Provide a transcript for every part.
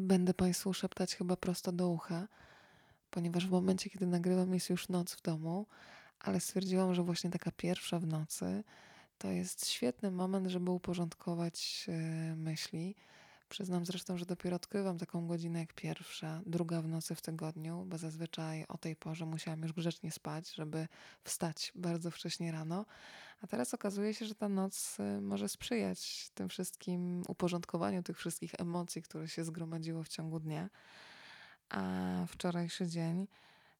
będę Państwu szeptać chyba prosto do ucha, ponieważ w momencie, kiedy nagrywam, jest już noc w domu, ale stwierdziłam, że właśnie taka pierwsza w nocy to jest świetny moment, żeby uporządkować e, myśli. Przyznam zresztą, że dopiero odkrywam taką godzinę jak pierwsza, druga w nocy w tygodniu, bo zazwyczaj o tej porze musiałam już grzecznie spać, żeby wstać bardzo wcześnie rano. A teraz okazuje się, że ta noc y, może sprzyjać tym wszystkim uporządkowaniu tych wszystkich emocji, które się zgromadziło w ciągu dnia. A wczorajszy dzień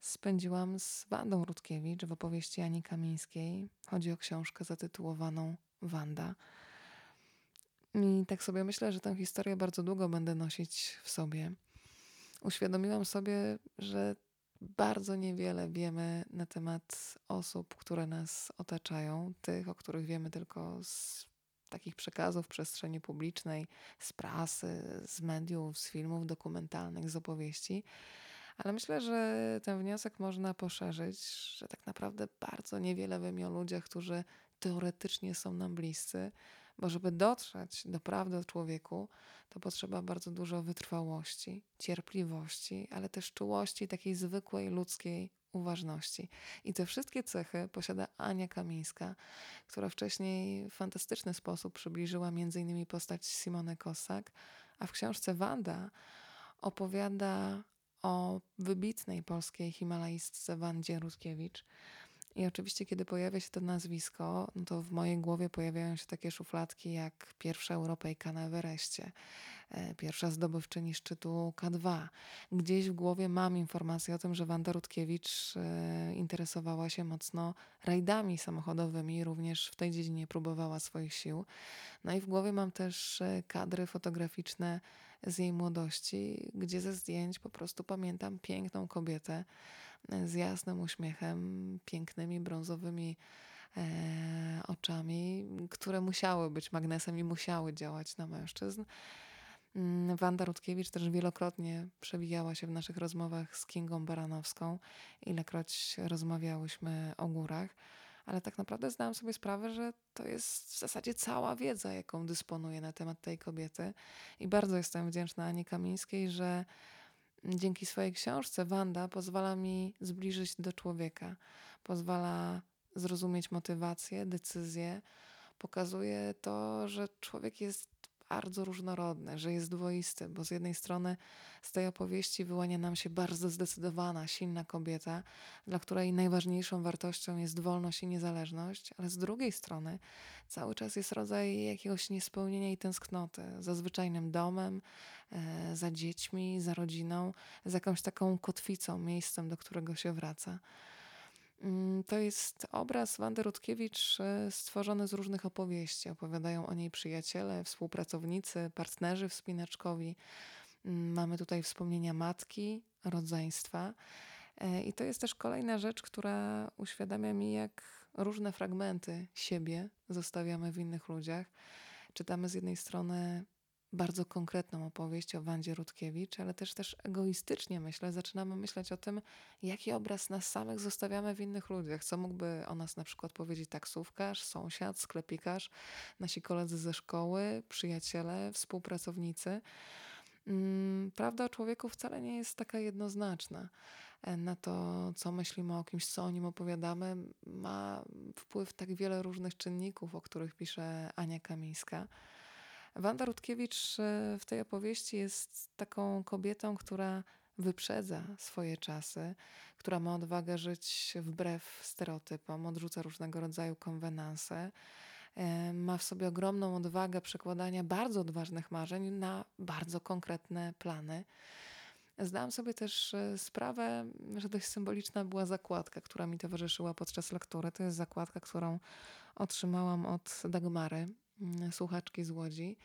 spędziłam z Wandą Rutkiewicz w opowieści Ani Kamińskiej. Chodzi o książkę zatytułowaną Wanda. I tak sobie myślę, że tę historię bardzo długo będę nosić w sobie. Uświadomiłam sobie, że bardzo niewiele wiemy na temat osób, które nas otaczają, tych, o których wiemy tylko z takich przekazów w przestrzeni publicznej, z prasy, z mediów, z filmów dokumentalnych, z opowieści. Ale myślę, że ten wniosek można poszerzyć, że tak naprawdę bardzo niewiele wiemy o ludziach, którzy teoretycznie są nam bliscy, bo żeby dotrzeć do prawdy o człowieku, to potrzeba bardzo dużo wytrwałości, cierpliwości, ale też czułości, takiej zwykłej ludzkiej uważności. I te wszystkie cechy posiada Ania Kamińska, która wcześniej w fantastyczny sposób przybliżyła m.in. postać Simone Kossak, a w książce Wanda opowiada o wybitnej polskiej himalajstce Wandzie Rutkiewicz, i oczywiście, kiedy pojawia się to nazwisko, no to w mojej głowie pojawiają się takie szufladki jak pierwsza Europejka na Everestie, e, pierwsza zdobywczyni szczytu K2. Gdzieś w głowie mam informację o tym, że Wanda Rutkiewicz e, interesowała się mocno rajdami samochodowymi, również w tej dziedzinie próbowała swoich sił. No i w głowie mam też e, kadry fotograficzne z jej młodości, gdzie ze zdjęć po prostu pamiętam piękną kobietę, z jasnym uśmiechem, pięknymi brązowymi e, oczami, które musiały być magnesem i musiały działać na mężczyzn. Mm, Wanda Rutkiewicz też wielokrotnie przewijała się w naszych rozmowach z Kingą Baranowską, ilekroć rozmawiałyśmy o górach, ale tak naprawdę zdałam sobie sprawę, że to jest w zasadzie cała wiedza, jaką dysponuję na temat tej kobiety i bardzo jestem wdzięczna Ani Kamińskiej, że dzięki swojej książce Wanda pozwala mi zbliżyć do człowieka, pozwala zrozumieć motywację, decyzje, pokazuje to, że człowiek jest bardzo różnorodny, że jest dwoisty, bo z jednej strony z tej opowieści wyłania nam się bardzo zdecydowana, silna kobieta, dla której najważniejszą wartością jest wolność i niezależność, ale z drugiej strony cały czas jest rodzaj jakiegoś niespełnienia i tęsknoty za zwyczajnym domem, e, za dziećmi, za rodziną, za jakąś taką kotwicą, miejscem, do którego się wraca. Mm, to jest obraz Wandy Rutkiewicz e, stworzony z różnych opowieści. Opowiadają o niej przyjaciele, współpracownicy, partnerzy wspinaczkowi. Mm, mamy tutaj wspomnienia matki, rodzeństwa. E, I to jest też kolejna rzecz, która uświadamia mi, jak różne fragmenty siebie zostawiamy w innych ludziach. Czytamy z jednej strony bardzo konkretną opowieść o Wandzie Rutkiewicz, ale też też egoistycznie myślę, zaczynamy myśleć o tym, jaki obraz nas samych zostawiamy w innych ludziach. Co mógłby o nas na przykład powiedzieć taksówkarz, sąsiad, sklepikarz, nasi koledzy ze szkoły, przyjaciele, współpracownicy. Mm, prawda o człowieku wcale nie jest taka jednoznaczna. E, na to, co myślimy o kimś, co o nim opowiadamy, ma wpływ tak wiele różnych czynników, o których pisze Ania Kamińska. Wanda Rutkiewicz e, w tej opowieści jest taką kobietą, która wyprzedza swoje czasy, która ma odwagę żyć wbrew stereotypom, odrzuca różnego rodzaju konwenanse, e, ma w sobie ogromną odwagę przekładania bardzo odważnych marzeń na bardzo konkretne plany. Zdałam sobie też e, sprawę, że dość symboliczna była zakładka, która mi towarzyszyła podczas lektury. To jest zakładka, którą otrzymałam od Dagmary, słuchaczki z Łodzi.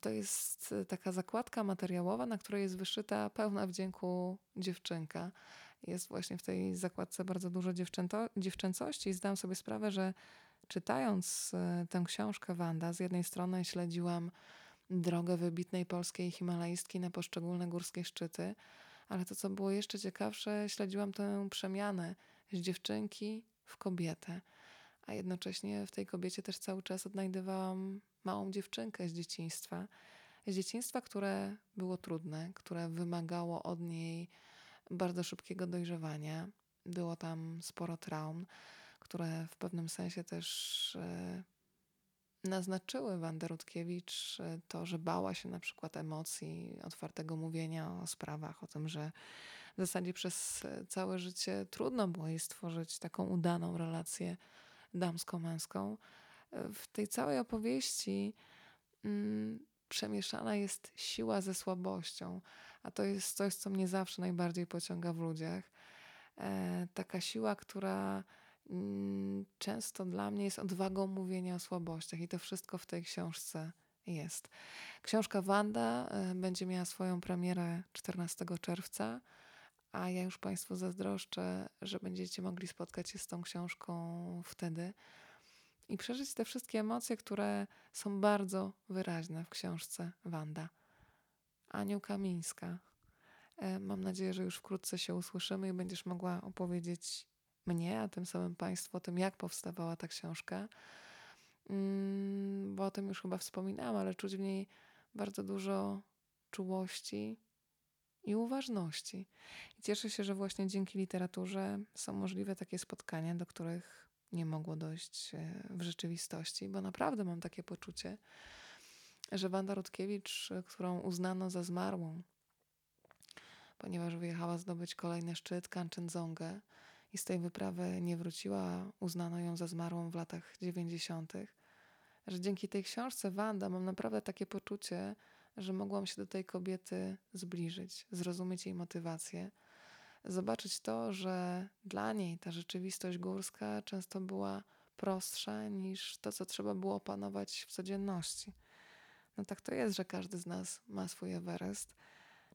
To jest taka zakładka materiałowa, na której jest wyszyta pełna wdzięku dziewczynka. Jest właśnie w tej zakładce bardzo dużo dziewczęto, dziewczęcości i zdałam sobie sprawę, że czytając e, tę książkę Wanda, z jednej strony śledziłam drogę wybitnej polskiej himalajstki na poszczególne górskie szczyty, ale to, co było jeszcze ciekawsze, śledziłam tę przemianę z dziewczynki w kobietę a jednocześnie w tej kobiecie też cały czas odnajdywałam małą dziewczynkę z dzieciństwa. z dzieciństwa, które było trudne, które wymagało od niej bardzo szybkiego dojrzewania. Było tam sporo traum, które w pewnym sensie też e, naznaczyły Wandę Rutkiewicz e, to, że bała się na przykład emocji, otwartego mówienia o sprawach, o tym, że w zasadzie przez e, całe życie trudno było jej stworzyć taką udaną relację damsko-męską. W tej całej opowieści mm, przemieszana jest siła ze słabością, a to jest coś, co mnie zawsze najbardziej pociąga w ludziach. E, taka siła, która mm, często dla mnie jest odwagą mówienia o słabościach, i to wszystko w tej książce jest. Książka Wanda e, będzie miała swoją premierę 14 czerwca, a ja już Państwu zazdroszczę, że będziecie mogli spotkać się z tą książką wtedy i przeżyć te wszystkie emocje, które są bardzo wyraźne w książce Wanda. Anioł Kamińska. E, mam nadzieję, że już wkrótce się usłyszymy i będziesz mogła opowiedzieć mnie, a tym samym Państwu o tym, jak powstawała ta książka. Mm, bo o tym już chyba wspominałam, ale czuć w niej bardzo dużo czułości i uważności. I cieszę się, że właśnie dzięki literaturze są możliwe takie spotkania, do których nie mogło dojść e, w rzeczywistości, bo naprawdę mam takie poczucie, że Wanda Rutkiewicz, którą uznano za zmarłą, ponieważ wyjechała zdobyć kolejny szczyt Kanchenjongę i z tej wyprawy nie wróciła, uznano ją za zmarłą w latach 90., że dzięki tej książce Wanda mam naprawdę takie poczucie, że mogłam się do tej kobiety zbliżyć, zrozumieć jej motywację, zobaczyć to, że dla niej ta rzeczywistość górska często była prostsza niż to, co trzeba było opanować w codzienności. No tak to jest, że każdy z nas ma swój Everest.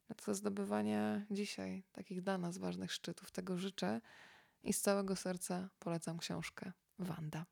No to zdobywania dzisiaj takich dla nas ważnych szczytów tego życzę i z całego serca polecam książkę Wanda.